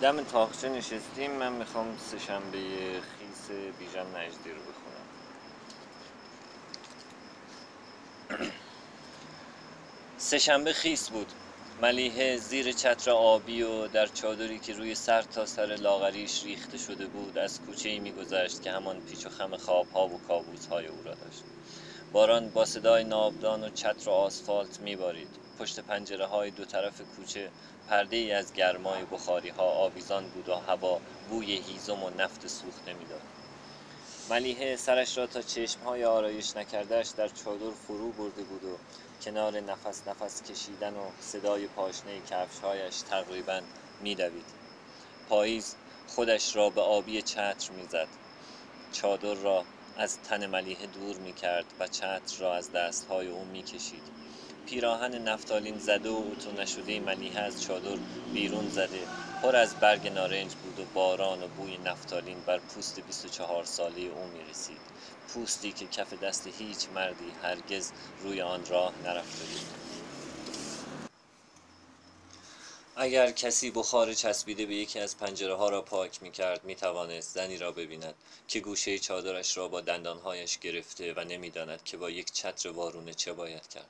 دم تاخچه نشستیم من می‌خوام سهشنبه خیس بیژن نجدی رو بخونم. سهشنبه خیس بود. ملیحه زیر چتر آبی و در چادری که روی سر تا سر لاغریش ریخته شده بود از کوچه ای میگذشت که همان پیچ و خم خوابها و کابوسهای او را داشت. باران با صدای ناودان و چتر و آسفالت میبارید. پشت پنجره های دو طرف کوچه پرده ای از گرمای بخاری ها آویزان بود و هوا بوی هیزم و نفت سوخته می‌داد. ملیحه سرش را تا چشمهای آرایش نکردهش در چادر فرو برده بود و کنار نفس نفس کشیدن و صدای پاشنه کفشهایش تقریبا میدوید. پاییز خودش را به آبی چتر می‌زد. چادر را از تن ملیحه دور می‌کرد و چتر را از دستهای او می‌کشید. پیراهن نفتالین زده و اتو نشده ملیحه از چادر بیرون زده. پر از برگ نارنج بود و باران و بوی نفتالین بر پوست 24 ساله او می رسید پوستی که کف دست هیچ مردی هرگز روی آن راه نرفته بود. اگر کسی بخار چسبیده به یکی از پنجره ها را پاک می کرد می توانست زنی را ببیند که گوشه چادرش را با دندانهایش گرفته و نمی‌داند که با یک چتر وارونه چه باید کرد.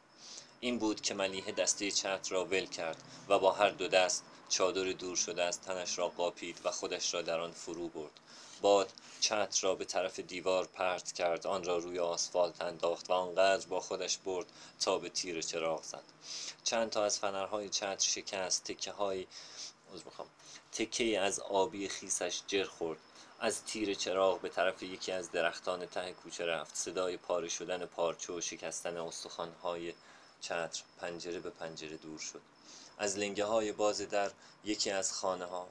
این بود که ملیحه دسته چتر را ول کرد و با هر دو دست چادر دور شده از تنش را قاپید و خودش را در آن فرو برد. باد چتر را به طرف دیوار پرت کرد آن را روی آسفالت انداخت و آنقدر با خودش برد تا به تیر چراغ زد. چند تا از فنرهای چتر شکست تکه های تکه از آبی خیسش جر خورد. از تیر چراغ به طرف یکی از درختان ته کوچه رفت. صدای پاره شدن پارچه و شکستن استخوانهای چتر پنجره به پنجره دور شد. از لنگه های باز در یکی از خانه ها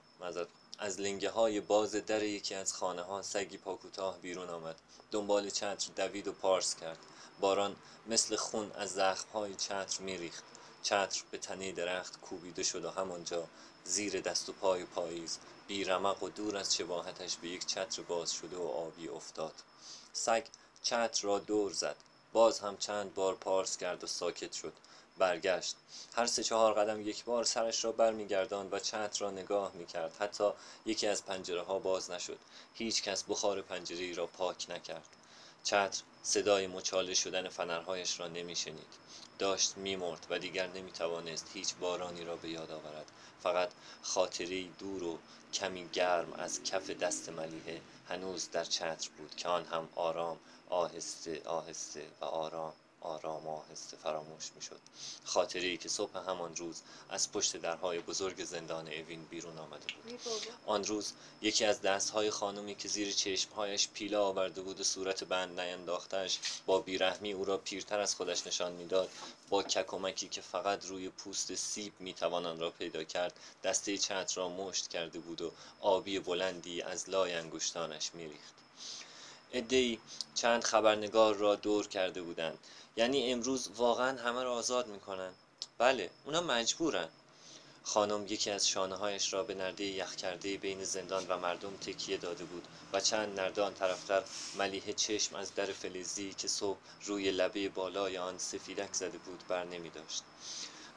از لنگه های باز در یکی از خانه ها سگی پاکوتاه بیرون آمد. دنبال چتر دوید و پارس کرد. باران مثل خون از زخم های چتر میریخت. چتر به تنه درخت کوبیده شد و همانجا زیر دست و پای پاییز. بیرمق و دور از شباهتش به یک چتر باز شده و آبی افتاد. سگ چتر را دور زد. باز هم چند بار پارس کرد و ساکت شد. برگشت. هر سه چهار قدم یک بار سرش را برمیگرداند و چتر را نگاه می‌کرد. حتی یکی از پنجره ها باز نشد. هیچ کس بخار پنجره را پاک نکرد. چتر صدای مچاله شدن فنرهایش را نمیشنید. داشت میمرد و دیگر نمی‌توانست هیچ بارانی را به یاد آورد. فقط خاطری دور و کمی گرم از کف دست ملیحه هنوز در چتر بود که آن هم آرام آهسته آهسته و آرام. آرام آهسته فراموش می شد خاطره ای که صبح همان روز از پشت درهای بزرگ زندان اوین بیرون آمده بود. آن روز یکی از دستهای خانمی که زیر چشمهایش پیله آورده بود و صورت بند نینداختش با بیرحمی او را پیرتر از خودش نشان می‌داد با ککمکی که فقط روی پوست سیب می‌توان آن را پیدا کرد دسته چتر را مشت کرده بود و آبی بلندی از لای انگشتانش میریخت. ای چند خبرنگار را دور کرده بودند. یعنی امروز واقعا همه را آزاد می‌کنن بله اونا مجبورن. خانم یکی از شانه هایش را به نرده یخ کرده بین زندان و مردم تکیه داده بود و چند نرده آن طرفتر ملیحه چشم از در فلزی که صبح روی لبه بالای آن سفیدک زده بود بر نمی داشت.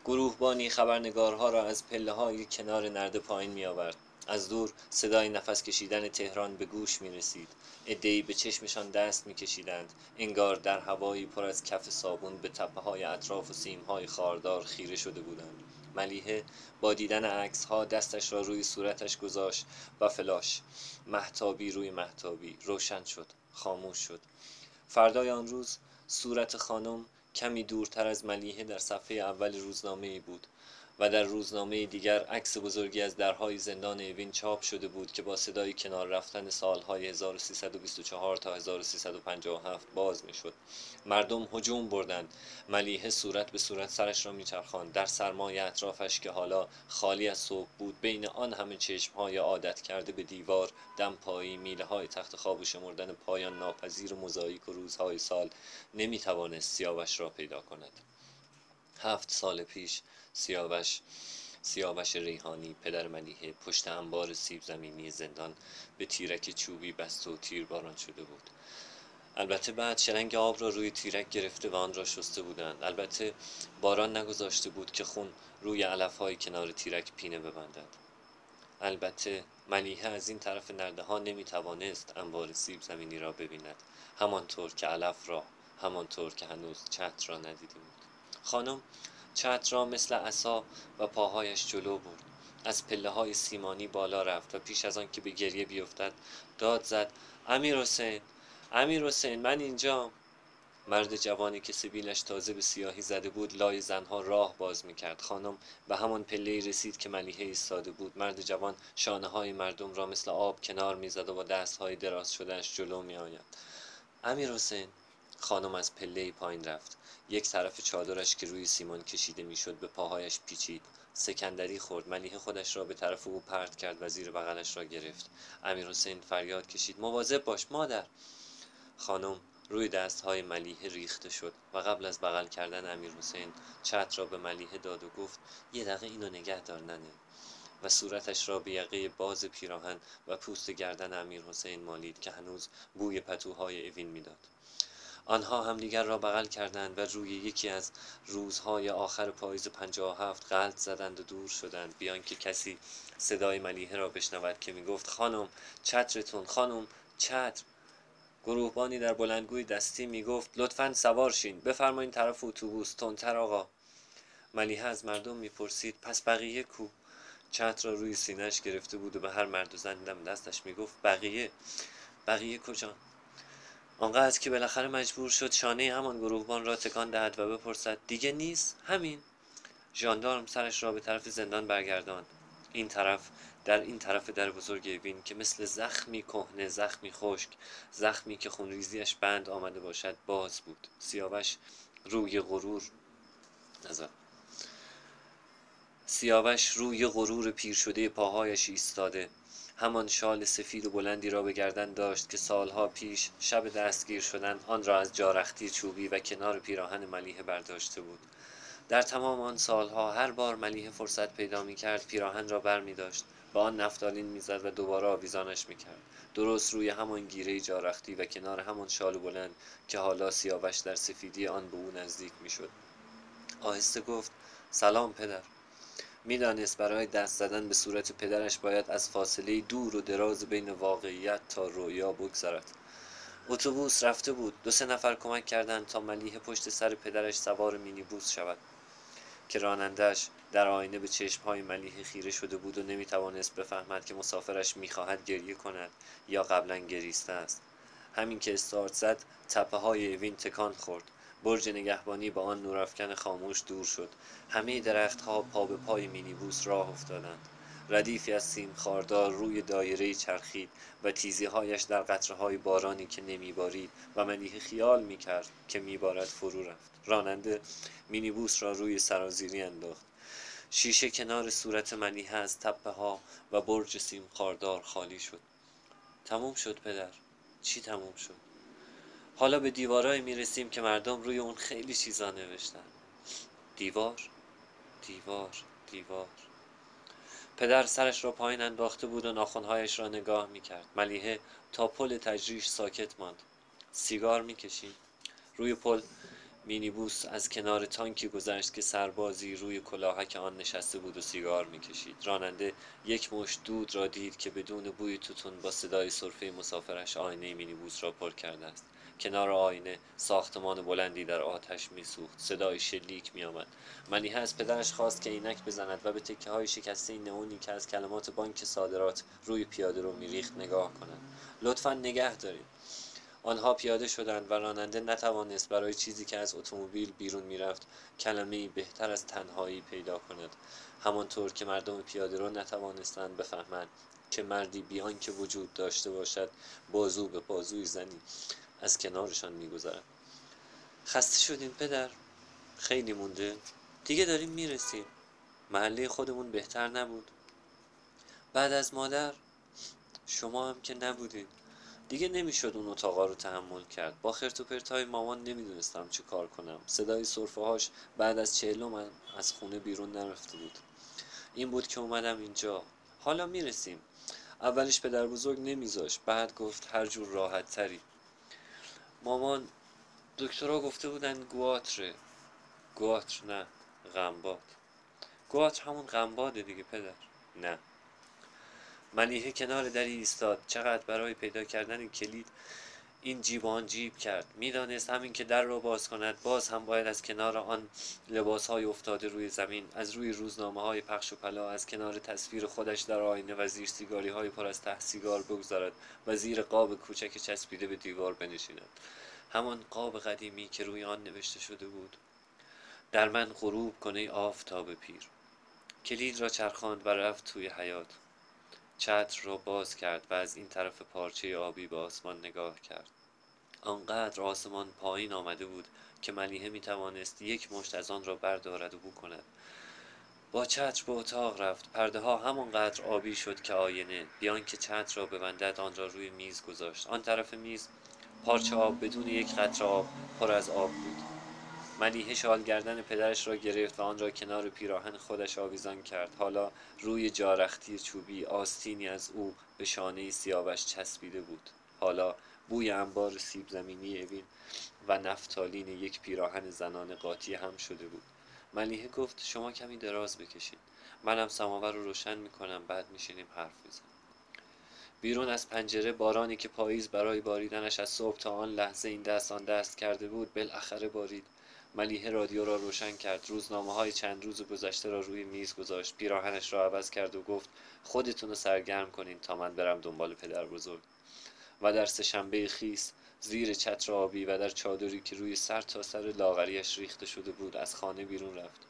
گروهبانی خبرنگارها را از پله های کنار نرده پایین می آورد از دور صدای نفس کشیدن تهران به گوش می رسید ادهی به چشمشان دست می کشیدند انگار در هوایی پر از کف صابون به تپه های اطراف و سیم های خاردار خیره شده بودند. ملیحه با دیدن عکس ها دستش را روی صورتش گذاشت و فلاش. محتابی روی محتابی. روشن شد. خاموش شد. فردای آن روز صورت خانم کمی دورتر از ملیحه در صفحه اول روزنامه ای بود. و در روزنامه دیگر عکس بزرگی از درهای زندان اوین چاپ شده بود که با صدای کنار رفتن سالهای 1324 تا 1357 باز می‌شد. مردم هجوم بردند. ملیحه صورت به صورت سرش را میچرخاند. در سرمای اطرافش که حالا خالی از صبح بود بین آن همه چشمهای عادت کرده به دیوار دمپایی میله های تخت خواب و شمردن پایان ناپذیر موزاییک و روزهای سال نمی‌توانست سیاوش را پیدا کند. هفت سال پیش سیاوش سیاوش ریحانی پدر ملیحه پشت انبار سیب زمینی زندان به تیرک چوبی بسته و تیرباران شده بود. البته بعد شرنگ آب را روی تیرک گرفته و آن را شسته بودند. البته باران نگذاشته بود که خون روی علف های کنار تیرک پینه ببندد. البته ملیحه از این طرف نرده ها نمی توانست انبار سیب زمینی را ببیند. همانطور که علف را همانطور که هنوز چتر را ندیده بود. خانم چتر را مثل عصا و پاهایش جلو برد. از پله های سیمانی بالا رفت و پیش از آن که به گریه بیفتد داد زد امیر حسین امیر حسین من اینجام مرد جوانی که سبیلش تازه به سیاهی زده بود لای زنها راه باز می‌کرد. خانم به همان پله رسید که ملیحه ایستاده بود. مرد جوان شانه های مردم را مثل آب کنار می‌زد و با دست های دراز شدهش جلو میآید. امیر حسین. خانم از پله پایین رفت. یک طرف چادرش که روی سیمان کشیده می‌شد به پاهایش پیچید. سکندری خورد. ملیحه خودش را به طرف او پرت کرد و زیر بغلش را گرفت. امیر حسین فریاد کشید. مواظب باش مادر. خانم روی دست های ملیحه ریخته شد و قبل از بغل کردن امیر حسین چتر را به ملیحه داد و گفت یه دقیقه اینو نگه دار ننه. و صورتش را به یقه باز پیراهن و پوست گردن امیر حسین مالید که هنوز بوی پتوهای اوین می‌داد. آنها همدیگر را بغل کردند و روی یکی از روزهای آخر پاییز پنجاه هفت غلط زدند و دور شدند بیان که کسی صدای ملیحه را بشنود که می‌گفت خانم چترتون خانم چتر. گروهبانی در بلندگوی دستی می‌گفت لطفا سوار شین بفرمایین طرف اتوبوس تندتر آقا. ملیحه از مردم می‌پرسید پس بقیه کو؟ چتر را روی سینهش گرفته بود و به هر مرد و زن دم دستش می‌گفت بقیه؟ بقیه کجا؟ آنقدر که بالاخره مجبور شد شانه همان گروهبان را تکان دهد و بپرسد دیگه نیست؟ همین. ژاندارم سرش را به طرف زندان برگرداند. این طرف در این طرف در بزرگ اوین که مثل زخمی کهنه زخمی خشک زخمی که خونریزیش بند آمده باشد باز بود. سیاوش روی غرور نظر. سیاوش روی غرور پیر شده پاهایش ایستاده. همان شال سفید و بلندی را به گردن داشت که سالها پیش شب دستگیر شدن آن را از جارختی چوبی و کنار پیراهن ملیحه برداشته بود. در تمام آن سالها هر بار ملیحه فرصت پیدا می کرد پیراهن را بر می داشت با آن نفتالین می‌زد و دوباره آویزانش می‌کرد. درست روی همان گیره جارختی و کنار همان شال بلند که حالا سیاوش در سفیدی آن به او نزدیک می‌شد. آهسته گفت سلام پدر. می‌دانست برای دست زدن به صورت پدرش باید از فاصله دور و دراز بین واقعیت تا رویا بگذرد. اتوبوس رفته بود. دو سه نفر کمک کردند تا ملیحه پشت سر پدرش سوار مینیبوس شود که رانندش در آینه به چشمهای ملیحه خیره شده بود و نمی‌توانست بفهمد که مسافرش می‌خواهد گریه کند یا قبلا گریسته است. همین که استارت زد تپه های اوین تکان خورد. برج نگهبانی با آن نورافکن خاموش دور شد. همه درختها پا به پای مینیبوس راه افتادند. ردیفی از سیم خاردار روی دایره چرخید و تیزیهایش در قطره های بارانی که نمیبارید و ملیحه خیال می‌کرد که میبارد فرو رفت. راننده مینیبوس را روی سرازیری انداخت. شیشه کنار صورت ملیحه از تپه ها و برج سیم خاردار خالی شد. تموم شد پدر. چی تموم شد؟ حالا به دیوارایی می‌رسیم که مردم روی اون خیلی چیزا نوشتن. دیوار دیوار دیوار. پدر سرش را پایین انداخته بود و ناخونهایش را نگاه می‌کرد. ملیحه تا پل تجریش ساکت ماند. سیگار می‌کشی روی پل مینیبوس از کنار تانکی گذشت که سربازی روی کلاهک آن نشسته بود و سیگار می‌کشید. راننده یک مشت دود را دید که بدون بوی توتون با صدای سرفه مسافرش آینه مینیبوس را پر کرده است. کنار آینه ساختمان بلندی در آتش میسوخت. صدای شلیک میآمد. ملیحه از پدرش خواست که عینک بزند و به تکه های شکسته نئونی که از کلمات بانک صادرات روی پیاده رو میریخت نگاه کند لطفا نگه دارید. آنها پیاده شدند و راننده نتوانست برای چیزی که از اتومبیل بیرون می‌رفت کلمه بهتر از تنهایی پیدا کند. همانطور که مردم پیاده رو نتوانستند بفهمند که مردی بیان که وجود داشته باشد بازو به بازوی زنی. از کنارشان میگذرد خسته شدیم پدر. خیلی مونده. دیگه داریم می‌رسیم. محله خودمون بهتر نبود. بعد از مادر شما هم که نبودید دیگه نمی‌شد اون اتاقا رو تحمل کرد. با خرت و پرتای مامان نمی‌دونستم چه کار کنم. صدای صرفه هاش بعد از چهلم از خونه بیرون نرفته بود. این بود که اومدم اینجا. حالا می‌رسیم. اولش پدر بزرگ نمیذاش. بعد گفت هر جور راحت تری مامان دکترها گفته بودن گواتره گواتر نه غمباد. گواتر همون غمباده دیگه پدر. نه. ملیحه کنار دری ایستاد. چقدر برای پیدا کردن کلید این جیب جیب کرد. می‌دانست همین که در را باز کند باز هم باید از کنار آن لباس های افتاده روی زمین از روی روزنامه های پخش و پلا از کنار تصویر خودش در آینه و زیر سیگاری های پر از ته سیگار بگذارد و زیر قاب کوچک چسبیده به دیوار بنشیند. همان قاب قدیمی که روی آن نوشته شده بود. در من غروب کنه آفتاب پیر. کلید را چرخاند و رفت توی حیات چتر را باز کرد و از این طرف پارچه آبی به آسمان نگاه کرد. آنقدر آسمان پایین آمده بود که ملیحه می توانست یک مشت از آن را بردارد و بو با چتر به اتاق رفت. پرده ها همانقدر آبی شد که آینه بیان که چتر را ببندد آن را روی میز گذاشت. آن طرف میز پارچه آب بدون یک قطره آب پر از آب بود. ملیحه شال گردن پدرش را گرفت و آن را کنار پیراهن خودش آویزان کرد. حالا روی جارختی چوبی آستینی از او به شانه سیاوش چسبیده بود. حالا بوی انبار سیب زمینی اوین و نفتالین یک پیراهن زنان قاطی هم شده بود. ملیحه گفت شما کمی دراز بکشید. منم سماور رو روشن می‌کنم بعد میشینیم حرف بزنیم. بیرون از پنجره بارانی که پاییز برای باریدنش از صبح تا آن لحظه این دست آن دست کرده بود بالاخره بارید. ملیحه رادیو را روشن کرد. روزنامه های چند روز گذشته را روی میز گذاشت. پیراهنش را عوض کرد و گفت خودتون رو سرگرم کنین تا من برم دنبال پدر بزرگ. و در سهشنبه خیس زیر چتر آبی و در چادری که روی سر تا سر لاغریش ریخته شده بود از خانه بیرون رفت.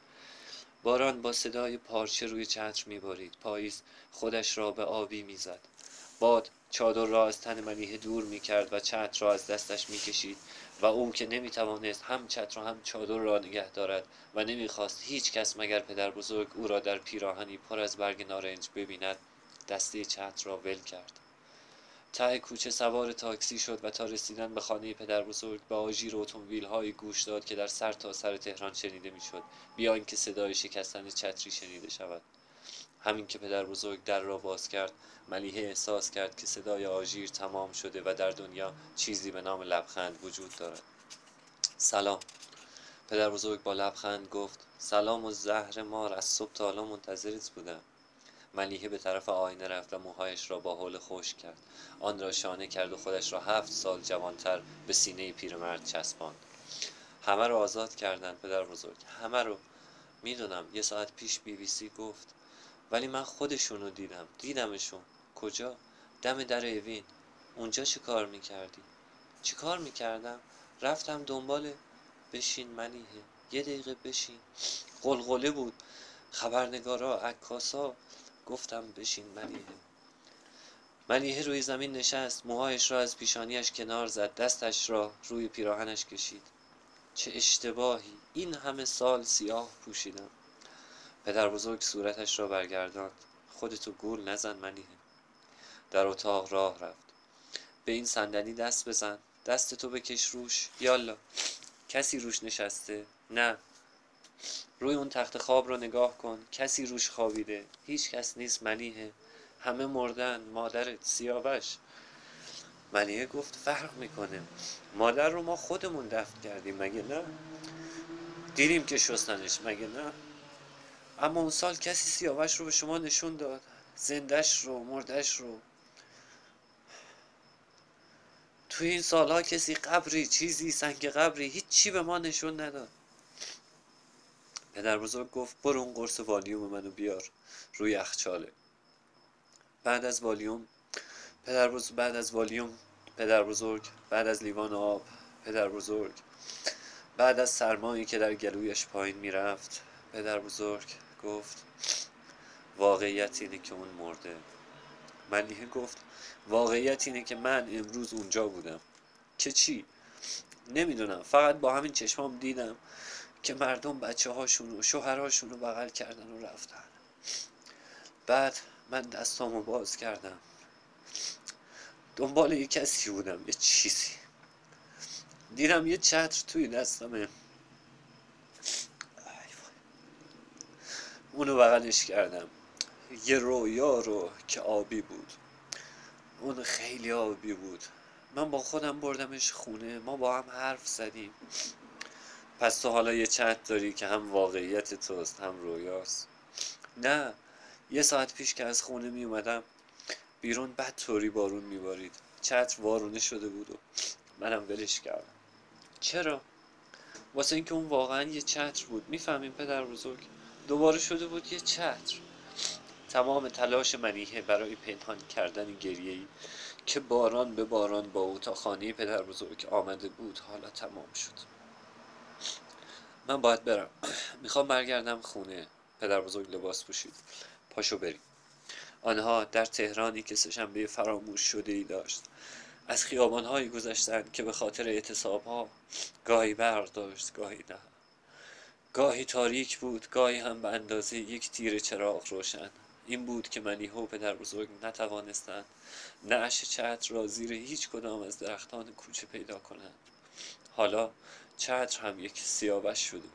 باران با صدای پارچه روی چتر میبارید. پاییز خودش را به آبی می‌زد. باد چادر را از تن ملیحه دور می‌کرد و چتر را از دستش می‌کشید و او که نمی‌توانست هم چتر و هم چادر را نگه دارد و نمی‌خواست هیچ کس مگر پدر بزرگ او را در پیراهنی پر از برگ نارنج ببیند دسته چتر را ول کرد. ته کوچه سوار تاکسی شد و تا رسیدن به خانه پدر بزرگ به آژیر اتومبیل های گوش داد که در سر تا سر تهران شنیده می‌شد بیا اینکه صدای شکستن چتری شنیده شود. همین که پدر بزرگ در را باز کرد ملیحه احساس کرد که صدای آژیر تمام شده و در دنیا چیزی به نام لبخند وجود دارد. سلام. پدر بزرگ با لبخند گفت سلام و زهر مار از صبح تا حالا منتظرت بودم. ملیحه به طرف آینه رفت و موهایش را با حول خوش کرد. آن را شانه کرد و خودش را هفت سال جوانتر به سینه پیرمرد چسباند. همه رو آزاد کردن پدر بزرگ. همه رو. می‌دونم. یه ساعت پیش بی بی سی گفت. ولی من خودشون رو دیدم. دیدمشون. کجا؟ دم در اوین. اونجا چی کار می‌کردی؟ چی کار می‌کردم؟ رفتم دنبال. بشین ملیحه. یه دقیقه بشین. قلقله بود. خبرنگارا عکاسا. گفتم بشین ملیحه. ملیحه روی زمین نشست موهایش را از پیشانیش کنار زد دستش را روی پیراهنش کشید. چه اشتباهی! این همه سال سیاه پوشیدم. پدر بزرگ صورتش را برگرداند. خودتو گول نزن ملیحه. در اتاق راه رفت. به این صندلی دست بزن. دست تو بکش روش. یالا. کسی روش نشسته؟ نه. روی اون تخت خواب رو نگاه کن. کسی روش خوابیده. هیچ کس نیست ملیحه همه مردن. مادرت سیاوش. ملیحه گفت فرق می‌کنه. مادر رو ما خودمون دفن کردیم. مگه نه؟ دیدیم که شستنش. مگه نه؟ اما اون سال کسی سیاوش رو به شما نشون داد. زندش رو مردش رو. توی این سالها کسی قبری چیزی سنگ قبری هیچی به ما نشون نداد. پدر بزرگ گفت برو اون قرص والیوم منو بیار روی یخچاله. بعد از والیوم پدر بزرگ بعد از والیوم پدر بزرگ بعد از لیوان آب پدر بزرگ بعد از سرمایی که در گلویش پایین می‌رفت پدر بزرگ گفت واقعیت اینه که اون مرده. ملیحه گفت واقعیت اینه که من امروز اونجا بودم. که چی؟ نمی‌دونم فقط با همین چشمام دیدم که مردم بچه هاشون و شوهرهاشون رو بغل کردن و رفتن. بعد من دستامو باز کردم. دنبال یه کسی بودم یه چیزی. دیدم یه چتر توی دستمه. اونو بغلش کردم. یه رویا رو که آبی بود. اون خیلی آبی بود. من با خودم بردمش خونه ما با هم حرف زدیم. پس تو حالا یه چت داری که هم واقعیت توست هم رویاست. نه یه ساعت پیش که از خونه می اومدم بیرون بد طوری بارون میبارید چتر وارونه شده بود و منم ولش کردم. چرا؟ واسه اینکه اون واقعا یه چتر بود. می‌فهمین پدر بزرگ دوباره شده بود یه چتر. تمام تلاش منیه برای پنهان کردن گریه ای که باران به باران با او تا خانه پدر بزرگ آمده بود حالا تمام شد. من باید برم. می‌خوام برگردم خونه. پدر بزرگ لباس پوشید. پاشو بریم. آنها در تهرانی که سهشنبه فراموش شده ای داشت. از خیابانهایی گذشتند که به خاطر اعتصابها گاهی برق داشت گاهی نه. گاهی تاریک بود گاهی هم به اندازه یک تیر چراغ روشن. این بود که منیها و پدر بزرگ نتوانستند نعش چتر را زیر هیچ کدام از درختان کوچه پیدا کنند. حالا چتر هم یک سیاوش بود.